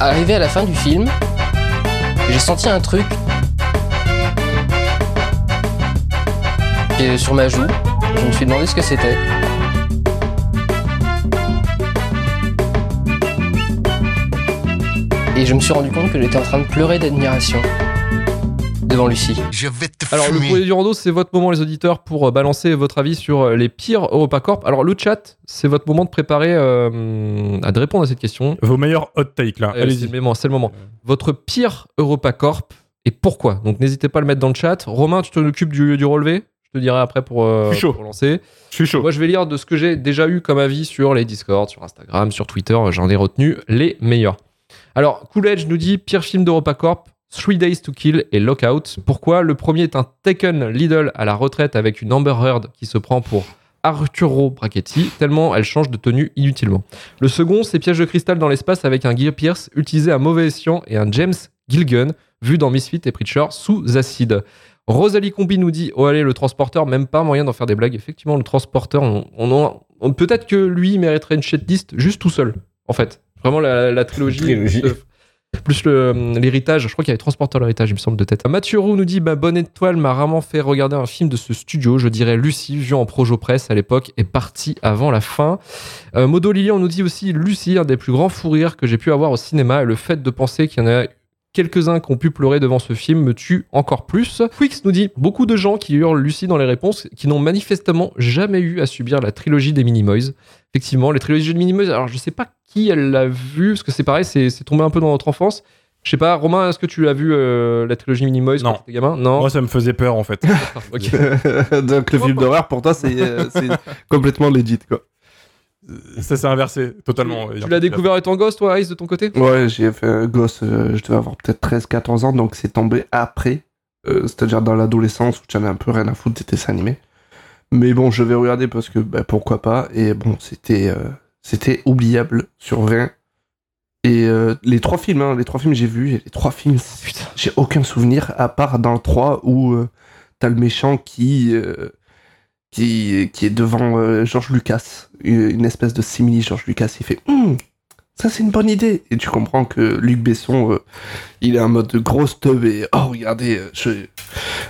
Arrivé à la fin du film, j'ai senti un truc sur ma joue. Je me suis demandé ce que c'était. Et je me suis rendu compte que j'étais en train de pleurer d'admiration devant Lucie. Te Alors, le courrier du rando, c'est votre moment, les auditeurs, pour euh, balancer votre avis sur euh, les pires EuropaCorp. Alors, le chat, c'est votre moment de préparer euh, à de répondre à cette question. Vos meilleurs hot takes là. Euh, Allez-y. c'est le moment, c'est le moment. Votre pire EuropaCorp et pourquoi? Donc, n'hésitez pas à le mettre dans le chat. Romain, tu t'en occupes du, du relevé? Je te dirai après pour, euh, Je suis chaud. pour lancer. Je suis chaud. Moi, je vais lire de ce que j'ai déjà eu comme avis sur les Discord, sur Instagram, sur Twitter. J'en ai retenu les meilleurs. Alors, Cool Edge nous dit pire film d'EuropaCorp, Three Days to Kill et Lockout. Pourquoi Le premier est un Taken Lidl à la retraite avec une Amber Heard qui se prend pour Arturo Brachetti, tellement elle change de tenue inutilement. Le second, c'est Piège de cristal dans l'espace avec un Guy Pierce utilisé à mauvais escient et un James Gilgun vu dans Misfit et Preacher sous acide. Rosalie Combi nous dit Oh, allez, le transporteur, même pas moyen d'en faire des blagues. Effectivement, le transporteur, on, on en- on- peut-être que lui mériterait une shitlist juste tout seul, en fait. Vraiment, la, la trilogie. Trilogie. euh, plus le, l'héritage, je crois qu'il y avait Transporteur l'héritage, il me semble de tête. Mathieu Roux nous dit bah, Bonne étoile m'a rarement fait regarder un film de ce studio. Je dirais Lucie, vu en projo presse à l'époque, est parti avant la fin. Euh, Modo nous dit aussi Lucie, un des plus grands fous rires que j'ai pu avoir au cinéma. Et le fait de penser qu'il y en a quelques-uns qui ont pu pleurer devant ce film me tue encore plus. Quix nous dit beaucoup de gens qui hurlent Lucie dans les réponses qui n'ont manifestement jamais eu à subir la trilogie des Minimoys. Effectivement, les trilogies de Minimoys, alors je sais pas qui elle l'a vu, parce que c'est pareil, c'est c'est tombé un peu dans notre enfance. Je sais pas, Romain, est-ce que tu as vu euh, la trilogie Minimoys Non. quand t'étais gamin? Non. Moi, ça me faisait peur en fait. Donc le film d'horreur pour toi c'est euh, c'est complètement legit quoi. ça s'est inversé totalement. tu l'as découvert étant gosse, toi, Ice, de ton côté? Ouais, j'ai fait un gosse, euh, je devais avoir peut-être 13-14 ans, donc c'est tombé après, euh, c'est-à-dire dans l'adolescence où tu en as un peu rien à foutre des dessins animés. Mais bon, je vais regarder parce que bah, pourquoi pas, et bon, c'était euh, c'était oubliable sur 20. Et euh, les trois films, hein, les trois films que j'ai vus, les trois films, j'ai aucun souvenir, à part dans le 3 où euh, t'as le méchant qui, euh, qui, qui est devant George Lucas, une espèce de simili George Lucas, il fait Hum, ça c'est une bonne idée. Et tu comprends que Luc Besson, il est en mode grosse teub et oh regardez, je...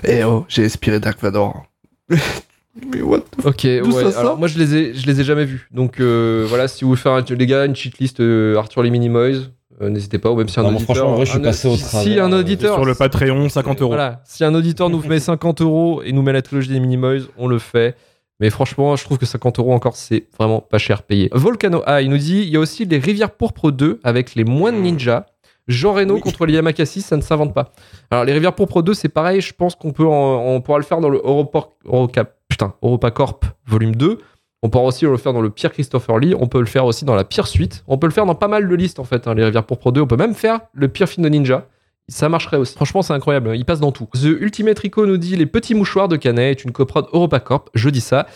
Eh oh, j'ai inspiré Dark Vador. Mais what the Ok, ouais. ça sort Alors moi je les ai, je les ai jamais vus. Donc euh, voilà, si vous voulez faire un- les gars une cheatlist euh, Arthur les Minimoys, euh, n'hésitez pas. Ou même si un Non, auditeur, franchement, en vrai, je suis un- passé au si- travers, Si un euh, auditeur Sur le Patreon, 50 euros. Voilà, si un auditeur nous met 50 euros et nous met la trilogie des Minimoys, on le fait. Mais franchement, je trouve que 50 euros encore, c'est vraiment pas cher payé. Volcano A, il nous dit il y a aussi les Rivières Pourpres 2 avec les moines ninja. Jean Reno contre les Yamakasi, ça ne s'invente pas. Alors, les Rivières Pourpres 2, c'est pareil, je pense qu'on peut en- on pourra le faire dans le Eurocap, putain, EuropaCorp volume 2. On pourra aussi le faire dans le pire Christopher Lee. On peut le faire aussi dans la pire suite. On peut le faire dans pas mal de listes, en fait, hein, les Rivières Pourpres 2. On peut même faire le pire film de ninja. Ça marcherait aussi. Franchement, c'est incroyable. Il passe dans tout. The Ultimate Rico nous dit Les petits mouchoirs de Canet est une coprode EuropaCorp. Je dis ça.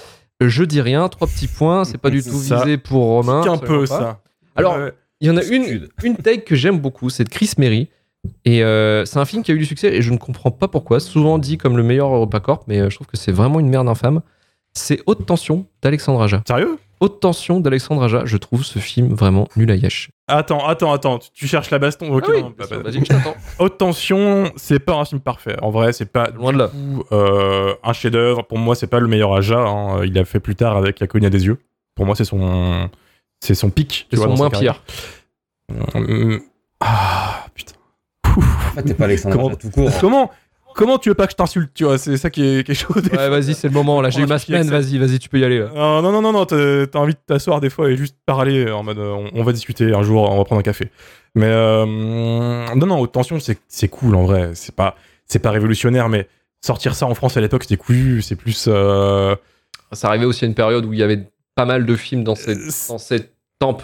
Je dis rien. Trois petits points. C'est pas du tout Ça visé pour Romain. Pique un peu pas. ça. Alors, il y en a une, une take que j'aime beaucoup. C'est de Chris Merry. Et euh, c'est un film qui a eu du succès et je ne comprends pas pourquoi. Souvent dit comme le meilleur EuropaCorp, mais euh, je trouve que c'est vraiment une merde infâme. C'est Haute Tension d'Alexandre Aja. Sérieux? Haute Tension d'Alexandre Aja. Je trouve ce film vraiment nul à yesh. Attends, attends, attends. Tu, tu cherches la baston Ok, Ah oui, non, bah, bah, vas-y, je t'attends. Haute tension, c'est pas un film parfait. En vrai, c'est pas Loin de là. euh, un chef-d'œuvre. Pour moi, c'est pas le meilleur Aja. hein. Il a fait plus tard avec La cogne à des yeux. Pour moi, c'est son, c'est son pic. C'est son moins pire. Hum, Ah putain. En fait, t'es pas Alexandre Comment- Aja tout court. Comment, comment tu veux pas que je t'insulte Tu vois, c'est ça qui est quelque chose. Ouais, vas-y, c'est le moment. Là, j'ai eu ma semaine. Vas-y, vas-y, tu peux y aller. là. Euh, non, non, non, non, t'as envie de t'asseoir des fois et juste parler en mode euh, on, on va discuter un jour, on va prendre un café. Mais euh, non, non, haute tension, c'est c'est cool en vrai. C'est pas, c'est pas révolutionnaire, mais sortir ça en France à l'époque, c'était cool. C'est plus. euh, Ça arrivait aussi à une période où il y avait pas mal de films dans cette, Euh, dans cette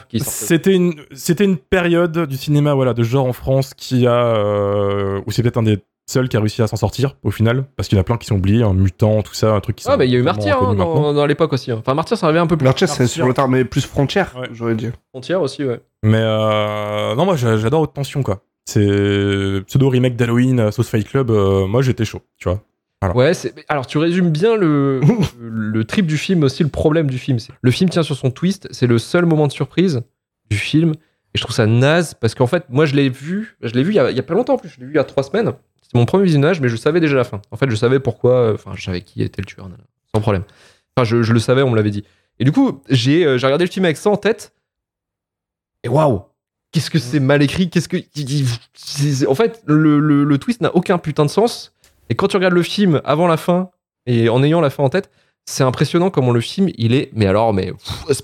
qui. C'était une, c'était une période du cinéma voilà, de genre en France qui a. euh, où c'est peut-être un des seuls qui a réussi à s'en sortir au final. Parce qu'il y en a plein qui sont oubliés, un mutant, tout ça, un truc qui Ah, bah il y a eu Martyr hein, dans, dans l'époque aussi. hein. Enfin, Martyr, ça arrivait un peu plus. Martyr, c'est sur le tard, mais plus frontière, Ouais. j'aurais dit. Frontière aussi, ouais. Mais euh, non, moi j'a- j'adore Haute Tension quoi. C'est pseudo remake d'Halloween, euh, Sauce Fight Club. euh, moi j'étais chaud, tu vois. Ouais, c'est- mais alors tu résumes bien le, le trip du film, aussi le problème du film. Le film tient sur son twist, c'est le seul moment de surprise du film. Et je trouve ça naze parce qu'en fait, moi, je l'ai vu, je l'ai vu il y, a, il y a pas longtemps en plus, je l'ai vu il y a trois semaines. C'était mon premier visionnage, mais je savais déjà la fin. En fait, je savais pourquoi, euh, enfin, je savais qui était le tueur, sans problème. Enfin, je, je le savais, on me l'avait dit. Et du coup, j'ai euh, j'ai regardé le film avec ça en tête. Et waouh! Qu'est-ce que c'est mal écrit? Qu'est-ce que. En fait, le, le- le twist n'a aucun putain de sens. Et quand tu regardes le film avant la fin et en ayant la fin en tête, c'est impressionnant comment le film il est, mais alors, mais pff,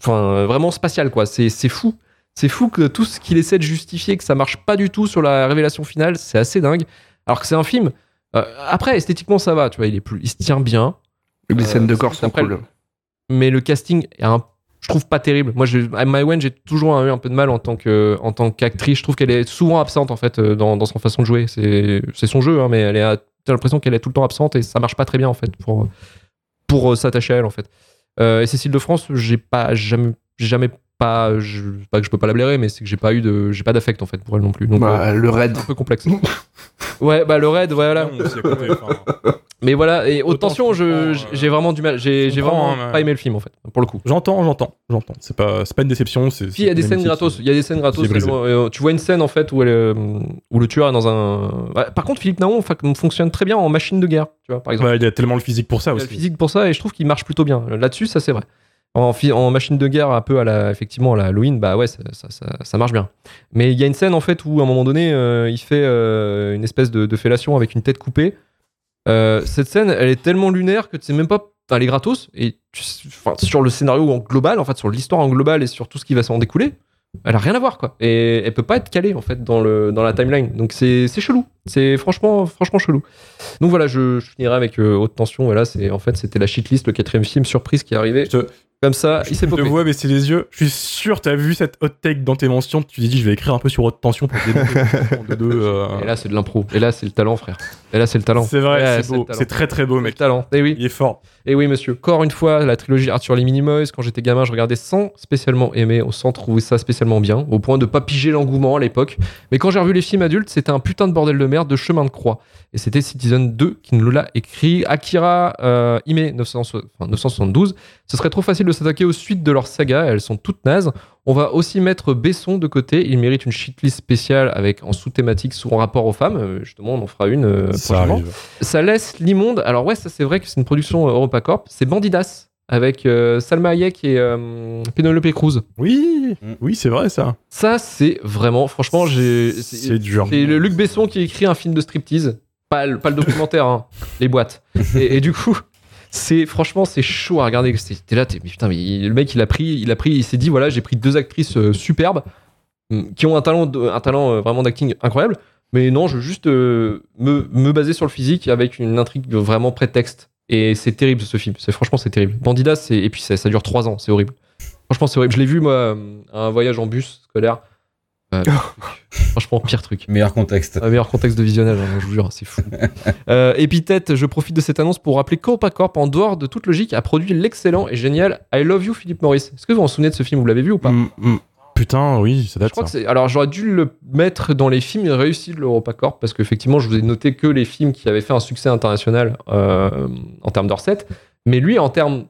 enfin, euh, vraiment spatial quoi. C'est c'est fou. C'est fou que tout ce qu'il essaie de justifier, que ça marche pas du tout sur la révélation finale, c'est assez dingue. Alors que c'est un film. euh, après, esthétiquement, ça va, tu vois, il, est plus, il se tient bien, Les Euh, scènes de corps c'est sont après cool. mais le casting est un, je trouve pas terrible. Moi, je, Wen, j'ai toujours eu un peu de mal en tant qu'actrice. Je trouve qu'elle est souvent absente en fait euh, dans, dans son façon de jouer. C'est, son jeu, hein, mais elle t'as l'impression qu'elle est tout le temps absente et ça marche pas très bien en fait pour, euh, s'attacher à elle en fait. Euh, et Cécile de France, j'ai pas jamais, jamais pas, je, pas que je peux pas la blairer, mais c'est que j'ai pas eu de, j'ai pas d'affect en fait pour elle non plus. Donc euh, Bah, le raid. un peu complexe. ouais, bah le raid, voilà. Non, aussi Mais voilà, et haute Autant tension, je euh, j'ai vraiment du mal. J'ai, vraiment hein, mais- pas aimé le film en fait, pour le coup. J'entends, j'entends, j'entends. C'est pas, c'est pas une déception. C'est, Puis il y a des scènes gratos. Il y a des scènes gratos. Euh, tu vois une scène en fait où, elle, euh, où le tueur est dans un. Ouais, par contre, Philippe Naon fonctionne très bien en machine de guerre. Tu vois, par exemple. Ouais, il y a tellement le physique pour ça il a le aussi. physique pour ça et je trouve qu'il marche plutôt bien. Là-dessus, ça c'est vrai. En, en machine de guerre, un peu à la, effectivement, à la Halloween, bah ouais, ça, ça, ça- marche bien. Mais il y a une scène en fait où à un moment donné, euh, il fait euh, une espèce de, fellation avec une tête coupée. Euh, cette scène, elle est tellement lunaire que tu sais même pas. Elle est gratos et sur le scénario en global, en fait, sur l'histoire en global et sur tout ce qui va s'en découler, elle a rien à voir quoi. Et elle peut pas être calée en fait dans, le, dans la timeline. Donc c'est chelou. C'est franchement, franchement chelou. Donc voilà, je, finirai avec haute tension. Voilà, c'est en fait c'était la shitlist, le quatrième film surprise qui est arrivé. Comme ça, il s'est Je te vois baisser les yeux. Je suis sûr, t'as vu cette hot take dans tes mentions. Tu t'es dit, je vais écrire un peu sur haute tension pour de deux. euh, Et là, c'est de l'impro. Et là, c'est le talent, frère. Et là, c'est le talent. C'est vrai, c'est beau. C'est très très beau, C'est le mec. talent. Et oui. Il est fort. Et oui, monsieur. Encore une fois, la trilogie Arthur les Minimoys, quand j'étais gamin, je regardais sans spécialement aimer, sans trouver ça spécialement bien, au point de pas piger l'engouement à l'époque. Mais quand j'ai revu les films adultes, c'était un putain de bordel de merde de chemin de croix. Et c'était Citizen 2 qui nous l'a écrit. Akira euh, Ime 900 enfin, 972. Ce serait trop facile de s'attaquer aux suites de leur saga, elles sont toutes nazes. On va aussi mettre Besson de côté, il mérite une shitlist spéciale avec en sous-thématique son rapport aux femmes. Euh, Justement, on en fera une euh, ça prochainement. arrive. Ça laisse l'immonde. Alors ouais, ça c'est vrai que c'est une production euh, EuropaCorp. C'est Bandidas avec euh, Salma Hayek et euh, Penelope Cruz. Oui, Mm. oui, c'est vrai ça. Ça c'est vraiment, franchement, j'ai. C'est dur. C'est le Luc Besson qui écrit un film de striptease, pas le, pas le documentaire, hein, les boîtes. Et, et du coup, c'est franchement c'est chaud à regarder. T'es là, mais putain, mais il- le mec il a pris, il a pris, il s'est dit voilà, j'ai pris deux actrices euh, superbes mm, qui ont un talent, un talent euh, vraiment d'acting incroyable. Mais non, je veux juste euh, me, baser sur le physique avec une intrigue vraiment prétexte. Et c'est terrible ce film. C'est franchement c'est terrible. Bandidas, c'est et puis ça, ça dure trois ans, c'est horrible. Franchement c'est horrible. Je l'ai vu moi, un voyage en bus scolaire. Euh, truc. franchement pire truc. Meilleur contexte. Meilleur contexte de visionnage, hein, je vous jure, c'est fou. euh, Épithète, je profite de cette annonce pour rappeler qu'Opacorp, en dehors de toute logique, a produit l'excellent et génial I Love You Philippe Maurice. Est-ce que vous vous en souvenez de ce film? Vous l'avez vu ou pas? Mm, mm. Putain, oui, ça Je date crois que ça. c'est. Alors j'aurais dû le mettre dans les films réussis de l'Europacorp parce qu'effectivement, je vous ai noté que les films qui avaient fait un succès international euh, en termes de recettes. Mais lui, en termes,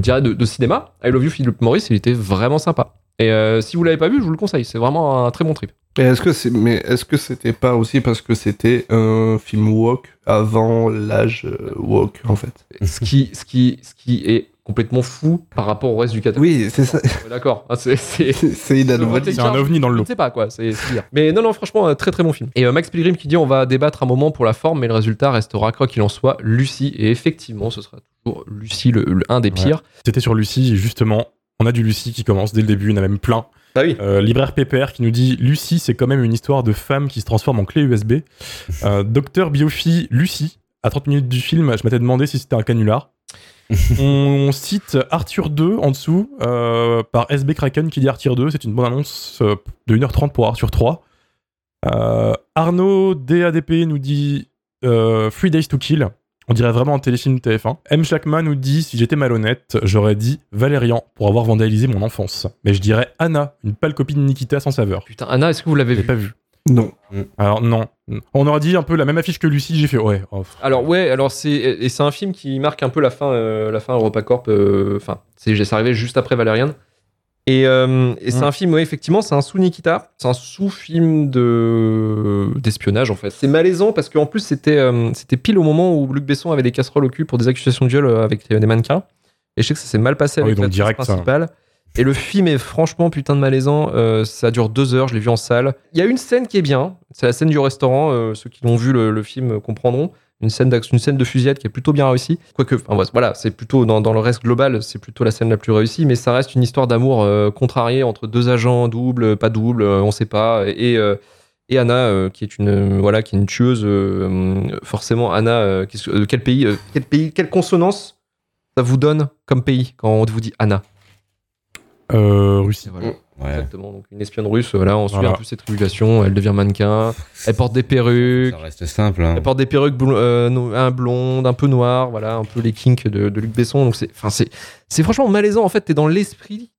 je dirais, de, de cinéma, I Love You Philippe Maurice, il était vraiment sympa. Et euh, si vous l'avez pas vu, je vous le conseille. C'est vraiment un très bon trip. Et est-ce que c'est, mais est-ce que c'était pas aussi parce que c'était un film woke avant l'âge euh, woke en fait? Ce qui, ce qui, ce qui est complètement fou par rapport au reste du catalogue. Oui, c'est ça. D'accord. Ah, c'est, c'est- C'est un ovni dans le Je lot. ne sais pas quoi, c'est c'est dire. Mais non, non, franchement, un très très bon film. Et euh, Max Pilgrim qui dit on va débattre un moment pour la forme, mais le résultat restera quoi qu'il en soit Lucie. Et effectivement, ce sera toujours Lucie, le, le- un des pires. C'était sur Lucie, justement. On a du Lucie qui commence dès le début, il y en a même plein. Bah oui. Euh, Libraire Pépère qui nous dit Lucie, c'est quand même une histoire de femme qui se transforme en clé USB. Euh, Docteur Biophie, Lucie. À 30 minutes du film, je m'étais demandé si c'était un canular. on, cite Arthur 2 en dessous euh, par SB Kraken qui dit Arthur 2. C'est une bonne annonce de 1h30 pour Arthur 3. Euh, Arnaud DADP nous dit Three Days to Kill. On dirait vraiment un téléfilm TF1. M. Shackman nous dit Si j'étais malhonnête, j'aurais dit Valérian pour avoir vandalisé mon enfance. Mais je dirais Anna, une pâle copine de Nikita sans saveur. Putain, Anna, est-ce que vous l'avez J'ai vu pas vu. Non. Alors non. On aurait dit un peu la même affiche que Lucie, j'ai fait ouais. oh. Alors ouais, alors c'est et c'est un film qui marque un peu la fin, euh, la fin EuropaCorp. euh, Enfin, c'est c'est arrivé juste après Valérian. Et, euh, et c'est Mm. un film, ouais, effectivement, c'est un sous Nikita, c'est un sous-film de d'espionnage en fait. C'est malaisant parce qu'en plus c'était euh, pile au moment où Luc Besson avait des casseroles au cul pour des accusations de viol euh, avec euh, des mannequins. Et je sais que ça s'est mal passé Ah oui, avec donc l'actrice direct, ça. principale. Et le film est franchement putain de malaisant. Euh, ça dure deux heures, je l'ai vu en salle. Il y a une scène qui est bien, c'est la scène du restaurant. ceux qui l'ont vu le, le film comprendront. Une scène, d'action- une scène de fusillade qui est plutôt bien réussie. Quoique, enfin, voilà, c'est plutôt dans, dans le reste global, c'est plutôt la scène la plus réussie, mais ça reste une histoire d'amour euh, contrariée entre deux agents double, pas double, euh, on sait pas. Et, euh, et Anna, euh, qui est une euh, voilà, qui est une tueuse. euh, forcément, Anna, euh, euh, quel pays, euh, quel pays, quelle consonance ça vous donne comme pays quand on vous dit Anna? Euh, Russie. Voilà. Ouais. Exactement. Donc une espionne russe, voilà, on suit Voilà. un peu ses tribulations. Elle devient mannequin. Elle porte des perruques. Ça reste simple. Hein. Elle porte des perruques blon- euh, un blonde, un peu noir, voilà, un peu les kinks de, de Luc Besson. Donc c'est, enfin c'est, c'est franchement malaisant. En fait, t'es dans l'esprit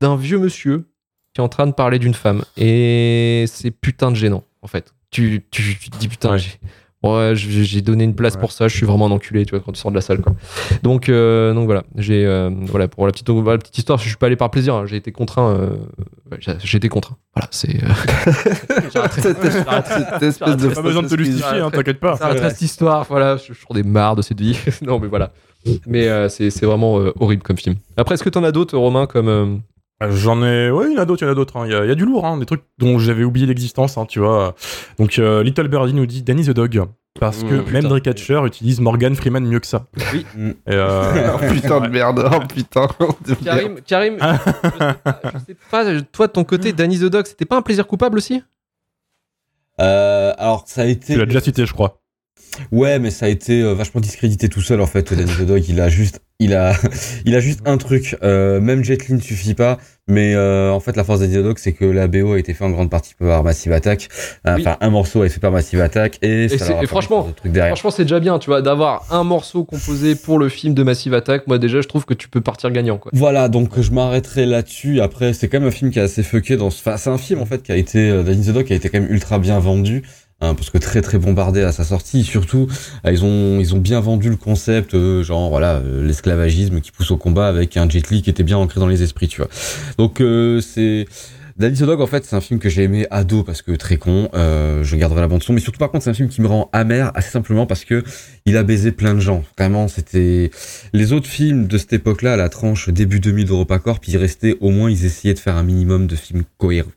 d'un vieux monsieur qui est en train de parler d'une femme et c'est putain de gênant. En fait, tu, tu, tu te dis putain, Ouais. J'ai, ouais, j'ai donné une place Ouais. pour ça. Je suis vraiment un enculé, tu vois, quand tu sors de la salle, quoi. Donc, euh, donc voilà, j'ai, euh, voilà pour la petite, la petite histoire. Je suis pas allé par plaisir. hein, j'ai été contraint. euh, j'ai, été contraint. Voilà, c'est. euh, J'arrêterai- Cette, cette espèce de Pas besoin de te justifier, hein, t'inquiète pas. cette histoire. Voilà, je, j'en ai marre de cette vie. non, mais voilà. Mais euh, c'est c'est vraiment euh, horrible comme film. Après, est-ce que t'en as d'autres, Romain, comme. Euh, J'en ai, ouais, il y en a d'autres, il y en a d'autres. hein. Il y, a- il y a du lourd, hein, des trucs dont j'avais oublié l'existence, hein, tu vois. Donc euh, Little Birdie nous dit Danny the Dog parce que Mmh, même. Dreamcatcher utilise Morgan Freeman mieux que ça. Oui. Mm. Et, euh, Oh putain de merde, oh putain de merde. Karim, Karim je, sais pas, je sais pas, toi de ton côté, Danny the Dog, c'était pas un plaisir coupable aussi? Euh, alors, ça a été. tu l'as déjà cité, je crois. Ouais, mais ça a été euh, vachement discrédité tout seul en fait. Danny the Dog, il a juste, il a, il a juste un truc. Euh, même Jet Li ne suffit pas. Mais euh, en fait, la force de Danny the Dog, c'est que la BO a été fait en grande partie par Massive Attack. Euh, Oui. Enfin, un morceau a été fait par Massive Attack et, ça leur a et franchement. Franchement, c'est déjà bien, tu vois, d'avoir un morceau composé pour le film de Massive Attack. Moi, déjà, je trouve que tu peux partir gagnant, quoi. Voilà, donc je m'arrêterai là-dessus. Après, c'est quand même un film qui est assez fucké. Dans... ce- Enfin, c'est un film en fait qui a été, Danny the Dog, qui a été quand même ultra bien vendu. Hein, parce que très très bombardé à sa sortie. Surtout, euh, ils ont ils ont bien vendu le concept, euh, genre voilà euh, l'esclavagisme qui pousse au combat avec un Jet Li qui était bien ancré dans les esprits, tu vois. Donc euh, c'est the Dog en fait c'est un film que j'ai aimé ado parce que très con. Euh, je garderai la bande son, mais surtout par contre c'est un film qui me rend amer assez simplement parce que il a baisé plein de gens. Vraiment c'était les autres films de cette époque-là, à la tranche début 2000 d'EuropaCorp, ils restaient au moins, ils essayaient de faire un minimum de films cohérents.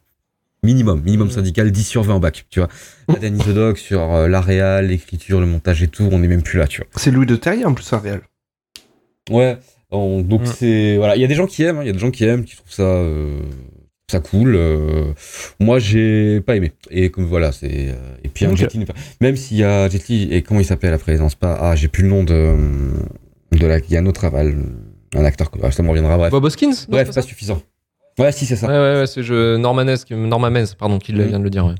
Minimum, minimum Mhm. syndical, 10 sur 20 en bac, tu vois. La Danny the Dog sur euh, la réal, l'écriture, le montage et tout, on est même plus là, tu vois. C'est Louis de Terrier en plus, un réel. Ouais, on- donc Mhm. c'est... Voilà, il y a des gens qui aiment, hein, il y a des gens qui aiment, qui trouvent ça... euh, ça cool. euh, moi, j'ai pas aimé. Et comme voilà, c'est... euh, et puis un Ok. Jet Li n'est pas- Même s'il y a Jet Li, et comment il s'appelle après Non, c'est pas... Ah, j'ai plus le nom de... de la... Il y a un autre aval, un acteur, que- ah, ça me reviendra, bref. Bob Hoskins? Bref, pas ça suffisant. Ouais, si, c'est ça. Ouais, ouais, ouais, c'est je, Normanès, qui- Normamez, pardon, qui Mm. vient de le dire, ouais.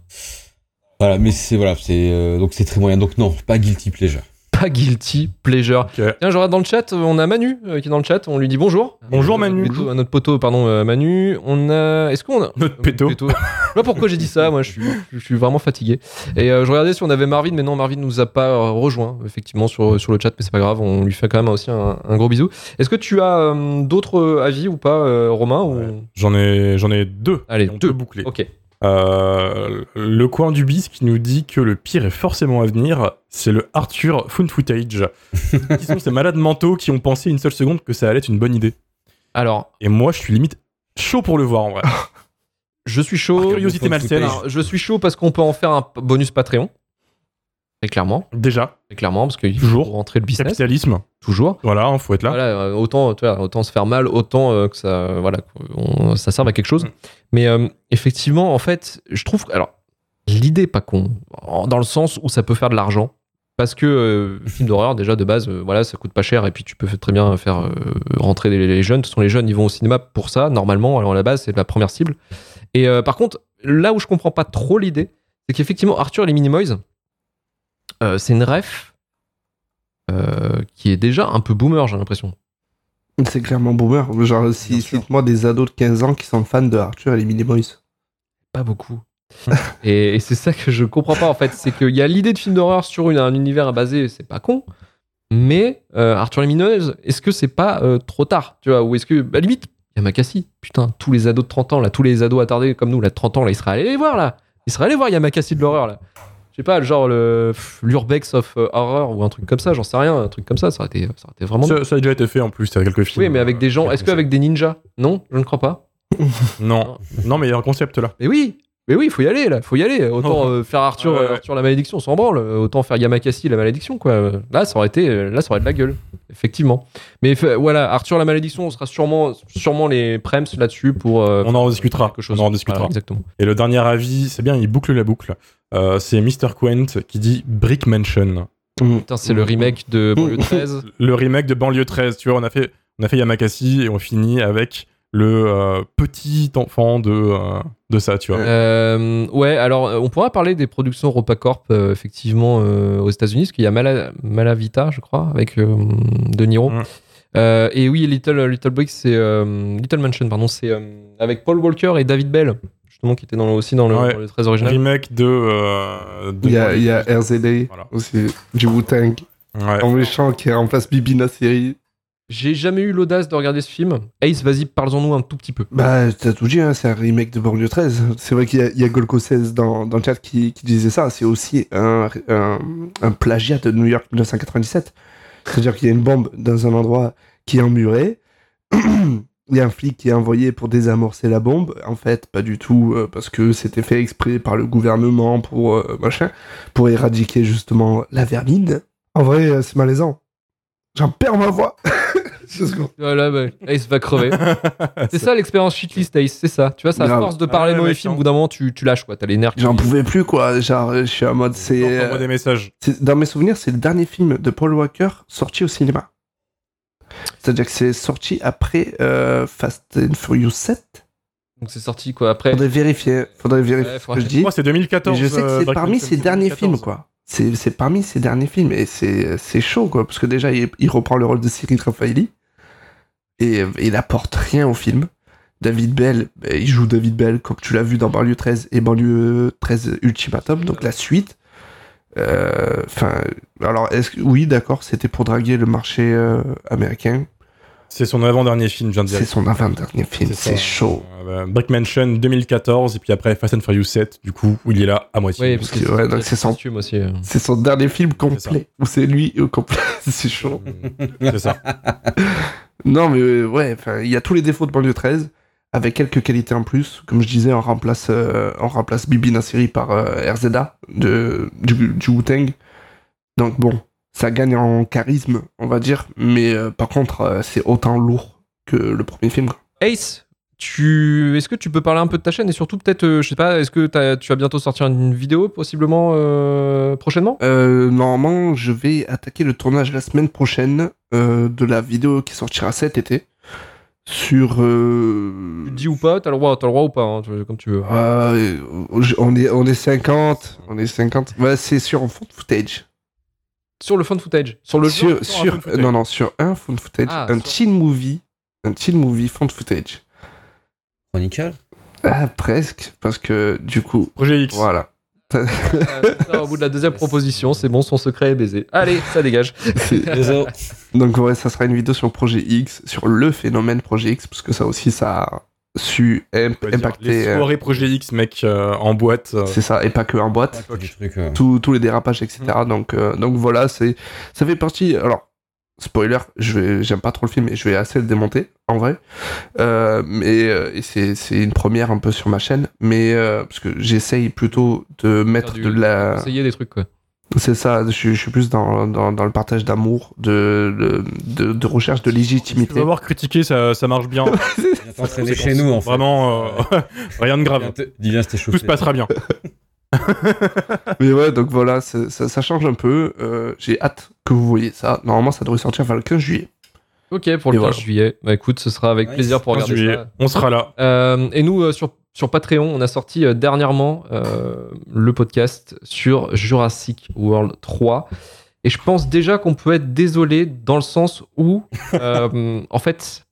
Voilà, mais c'est voilà, c'est euh, donc c'est très moyen. Donc non, pas guilty pleasure. Pas guilty pleasure. Ok. Tiens, je regarde dans le chat, on a Manu euh, qui est dans le chat, on lui dit bonjour. Bonjour, Euh, Manu. notre poteau- Notre poteau, pardon, euh, Manu. On a. Est-ce qu'on a. Notre péto. Je sais pas pourquoi j'ai dit ça, moi je suis, je suis vraiment fatigué. Et euh, je regardais si on avait Marvin, mais non, Marvin nous a pas euh, rejoint, effectivement, sur, sur le chat, mais c'est pas grave, on lui fait quand même aussi un, un gros bisou. Est-ce que tu as euh, d'autres avis ou pas, euh, Romain ou... J'en ai, ai deux. Allez, on deux. boucler. Ok. Euh, le coin du bis qui nous dit que le pire est forcément à venir, c'est le Arthur Found Footage. qui sont ces malades mentaux qui ont pensé une seule seconde que ça allait être une bonne idée. Alors, Et moi, je suis limite chaud pour le voir en vrai. je suis chaud. Curiosité malsaine. Je suis chaud parce qu'on peut en faire un bonus Patreon. Très clairement, Déjà, très clairement, parce qu'il faut Toujours. rentrer le business. capitalisme. Toujours. Voilà, hein, faut être là. Voilà, euh, autant, tu vois, autant se faire mal, autant euh, que ça, euh, voilà, ça serve à quelque chose. Mm. Mais euh, effectivement, en fait, je trouve alors, l'idée pas con, dans le sens où ça peut faire de l'argent. Parce que euh, film d'horreur, déjà de base, voilà, ça coûte pas cher et puis tu peux très bien faire rentrer les, les jeunes. Ce sont les jeunes, ils vont au cinéma pour ça, normalement. Alors, à la base, c'est la première cible. Et par contre, là où je comprends pas trop l'idée, c'est qu'effectivement, Arthur et les Minimoys, euh, c'est une ref euh, qui est déjà un peu boomer, j'ai l'impression. C'est clairement boomer. Genre, si, cite-moi des ados de 15 ans qui sont fans de Arthur et les Minimoys. Pas beaucoup. et et c'est ça que je comprends pas en fait, c'est qu'il y a l'idée de film d'horreur sur une- un univers basé, c'est pas con. Mais euh, Arthur les Mineuses, est-ce que c'est pas euh, trop tard Tu vois, ou est-ce que, à la limite, Yamakasi. Putain, tous les ados de 30 ans, là, tous les ados attardés comme nous, là, de 30 ans, là, ils seraient allés les voir, là. Ils seraient allés voir Yamakasi de l'horreur, là. Je sais pas, genre le l'Urbex of euh, Horror ou un truc comme ça, j'en sais rien, un truc comme ça, ça aurait été, ça aurait été vraiment. Ça, ça a déjà été fait en plus, il y a quelques films. Oui, mais avec des gens. euh, Est-ce qu'avec des ninjas? Non, je ne crois pas. Non, non, mais il y a un concept là. Mais oui, mais oui, il faut y aller là, faut y aller. Autant euh, faire Arthur, Ouais, ouais, euh, Arthur la malédiction, on s'en branle. Euh, Autant faire Yamakasi la malédiction, quoi. Euh, Là, ça aurait été, euh, là, ça aurait de la gueule, effectivement. Mais voilà, Arthur la malédiction, on sera sûrement, sûrement les prems là-dessus pour. euh, On en rediscutera. quelque chose. On en rediscutera. Voilà, exactement. Et le dernier avis, c'est bien, il boucle la boucle. Euh, c'est Mr. Quent qui dit Brick Mansion. Putain, c'est le remake de Banlieue 13. Le remake de Banlieue 13, tu vois, on a fait, on a fait Yamakasi et on finit avec le euh, petit enfant de, euh, de ça, tu vois. Euh, ouais, alors euh, on pourra parler des productions Ropacorp euh, effectivement euh, aux États-Unis, parce qu'il y a Mala- Malavita, je crois, avec euh, De Niro. Mm. Euh, et oui, Little Little Brick, c'est euh, Little Mansion, pardon, c'est euh, avec Paul Walker et David Bell, justement, qui dans le- aussi dans le, Ouais. dans le 13 original. Remake de. euh, de Il y a, il y a RZA Voilà. aussi, du Wu-Tang, 13. Ouais. en méchant qui remplace Bibi la série. J'ai jamais eu l'audace de regarder ce film. Ace, vas-y, parlons-nous un tout petit peu. Bah, t'as tout dit, hein, c'est un remake de Banlieue 13. C'est vrai qu'il y a, Golko 16 dans, dans le chat qui, disait ça. C'est aussi un, un, un plagiat de New York 1997. C'est-à-dire qu'il y a une bombe dans un endroit qui est emmuré. Il y a un flic qui est envoyé pour désamorcer la bombe. En fait, pas du tout, euh, parce que c'était fait exprès par le gouvernement pour euh, machin, pour éradiquer justement la vermine. En vrai, euh, c'est malaisant. J'en perds ma voix. Voilà, bah, Ace va crever. c'est ça l'expérience shitlist, Ace, c'est ça. Tu vois, ça à Grave. force de parler Ah ouais, mauvais mec, film, au bout d'un moment, tu, tu lâches, quoi. T'as les nerfs qui- J'en pouvais plus, quoi. Genre, je suis en mode, c'est. Envoie euh, des messages. C'est- Dans mes souvenirs, c'est le dernier film de Paul Walker sorti au cinéma. C'est-à-dire que c'est sorti après euh, Fast and Furious 7. Donc c'est sorti, quoi, après. Faudrait vérifier, faudrait vérifier Ouais, ce faudrait- que je dis. Moi, c'est Mais 2014. je sais que euh, c'est parmi ses c'est derniers 2014. films, quoi. C'est c'est parmi ses derniers films et c'est c'est chaud, quoi. Parce que déjà, il, il reprend le rôle de Cyril Raffaelli et il apporte rien au film. David Bell, il joue David Bell comme tu l'as vu dans Banlieue 13 et Banlieue 13 Ultimatum, donc la suite. Euh, Enfin, alors est-ce que oui, d'accord, c'était pour draguer le marché euh, américain. C'est son avant-dernier film, je viens de dire. C'est son avant-dernier film, c'est chaud. Euh, Brick Mansion 2014, et puis après Fast and Furious 7, du coup, où il est là à moitié. Oui, parce que Ouais, donc c'est son- costume aussi. euh. C'est son dernier film complet, où c'est lui au complet, c'est chaud. c'est ça. Non, mais euh, ouais, il y a tous les défauts de banlieue 13, avec quelques qualités en plus. Comme je disais, on remplace, euh, on Bibi Nassiri par euh, RZA de, du, Wu-Tang. Donc bon, ça gagne en charisme, on va dire, mais par contre, c'est autant lourd que le premier film. Ace, tu... est-ce que tu peux parler un peu de ta chaîne et surtout peut-être, euh, je sais pas, est-ce que t'as- tu vas bientôt sortir une vidéo possiblement euh, prochainement? Euh, normalement, je vais attaquer le tournage la semaine prochaine de la vidéo qui sortira cet été sur. Tu dis ou pas? T'as le droit, t'as le droit ou pas hein, Comme tu veux. Euh, on est on est 50, on est 50. Ouais, c'est sur un fond footage. Sur le fun footage, sur le sur genre- sur un sur fond footage. non non sur un fond footage, Ah, un teen movie, un teen movie fond footage. Chronicle Ah, presque parce que du coup, Projet X. voilà. Ah, ça, au bout de la deuxième proposition, c'est bon, son secret est baisé. Allez, ça dégage. Désolé. Donc ouais, ça sera une vidéo sur Projet X, sur le phénomène Projet X parce que ça aussi ça a su imp- impacter. Les euh, soirées Projet X, mec, euh, en boîte. euh, c'est ça et pas que en boîte. Trucs, euh, tous, les dérapages, etc. Mm. Donc, euh, donc voilà, c'est, ça fait partie. Alors, spoiler, j'aime pas trop le film et je vais assez le démonter, en vrai. Euh, mais euh, et c'est, c'est une première un peu sur ma chaîne, mais euh, parce que j'essaye plutôt de mettre du- de la. Essayer des trucs, quoi. C'est ça, je, suis- je suis plus dans, dans, dans le partage d'amour, de, de, recherche de Tu légitimité. vas voir critiquer, ça, ça marche bien. t'entraîner chez nous, en fait. Vraiment, euh, rien de grave. Viens Tout se passera bien. Mais ouais, donc voilà, ça, ça change un peu. Euh, j'ai hâte que vous voyez ça. Normalement, ça devrait sortir vers le 15 juillet. Ok, pour le Et 15 voilà. juillet. Bah écoute, ce sera avec plaisir pour 15 regarder juillet, ça. on sera là. Euh, et nous, euh, sur, sur Patreon, on a sorti euh, dernièrement euh, le podcast sur Jurassic World 3. Et je pense déjà qu'on peut être désolé dans le sens où, euh, en fait,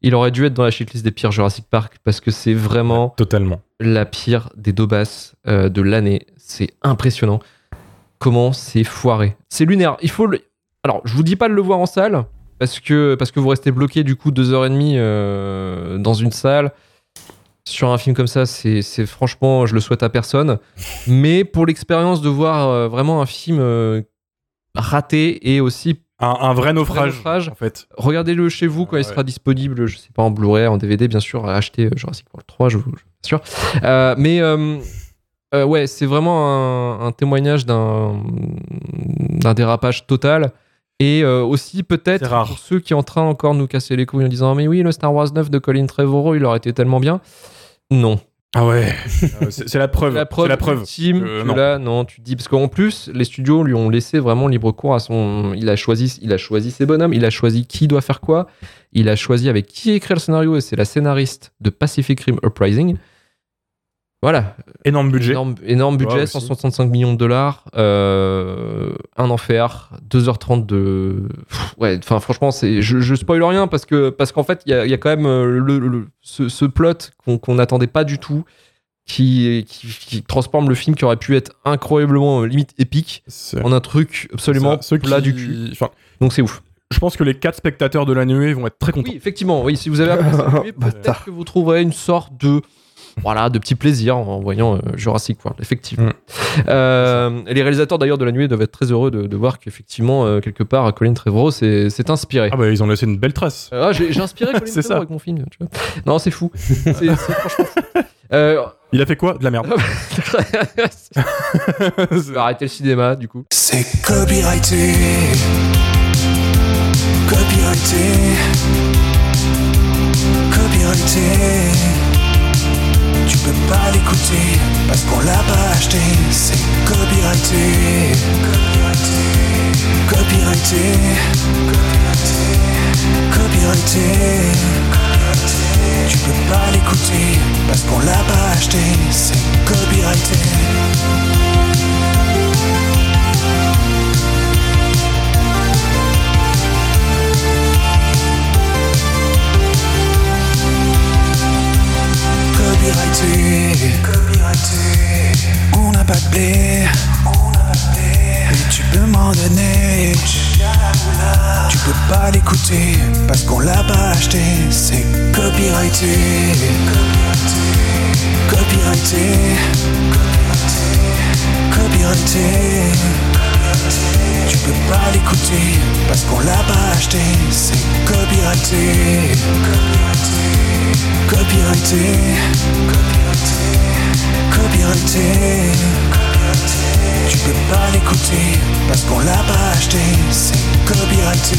il aurait dû être dans la shitlist des pires Jurassic Park parce que c'est vraiment Totalement. la pire des Dobas euh, de l'année. C'est impressionnant comment c'est foiré. C'est lunaire. Il faut le... Alors, je vous dis pas de le voir en salle parce que, parce que vous restez bloqué du coup deux heures et demie euh, dans une salle. Sur un film comme ça, c'est franchement, je le souhaite à personne. Mais pour l'expérience de voir euh, vraiment un film euh, raté et aussi Un, un vrai naufrage, naufrage. en fait. regardez-le chez vous quand il sera disponible, je sais pas, en Blu-ray, en DVD, bien sûr, à acheter Jurassic World 3, je vous. Euh, mais euh, ouais, c'est vraiment un, un témoignage d'un d'un dérapage total. Et euh, aussi, peut-être, pour ceux qui sont en train encore de nous casser les couilles en disant Mais oui, le Star Wars 9 de Colin Trevorrow, il aurait été tellement bien. Non. Ah ouais. Euh, c'est la preuve. La preuve, la preuve. ultime Euh, que non. là, non, tu te dis parce qu'en plus, les studios lui ont laissé vraiment libre cours à son. Il a choisi, il a choisi ses bonhommes, il a choisi qui doit faire quoi, il a choisi avec qui écrire le scénario et c'est la scénariste de Pacific Rim Uprising. Voilà, Énorme budget. énorme, énorme budget, Ouais, aussi. 165 millions de dollars, euh, un enfer, 2h30 de. Pff, Ouais, enfin, franchement, c'est, je, je spoil rien parce que parce qu'en fait, il y a, il y a quand même euh, le, le- ce, ce plot qu'on n'attendait pas du tout, qui, qui, qui transforme le film qui aurait pu être incroyablement euh, limite épique en un truc absolument ça, plat qui- du cul. Enfin, Donc c'est ouf. je pense que les quatre spectateurs de la nuée vont être très contents. Oui, effectivement, oui, si vous avez apprécié film, peut-être que vous trouverez une sorte de voilà, de petit plaisir en voyant euh, Jurassic World, effectivement. Mm. Euh, et les réalisateurs d'ailleurs de la nuée doivent être très heureux de, de voir qu'effectivement, euh, quelque part, Colin Trevorrow s'est inspiré. Ah bah ils ont laissé une belle trace. Euh, ah, j'ai inspiré Colin C'est Trevorrow ça. avec mon film. Tu vois. Non, c'est fou. C'est c'est franchement fou. Euh, Il a fait quoi? De la merde. je vais arrêter le cinéma, du coup. C'est copyrighté. Copyrighté. Copyrighté. Peux pas l'écouter parce qu'on l'a pas acheté. C'est copyrighté. Copyrighté. Copyrighté. Copyrighté. Tu copyrighté, copyrighté, copyrighté, copyrighté. Tu peux pas l'écouter parce qu'on l'a pas acheté. C'est copyrighté.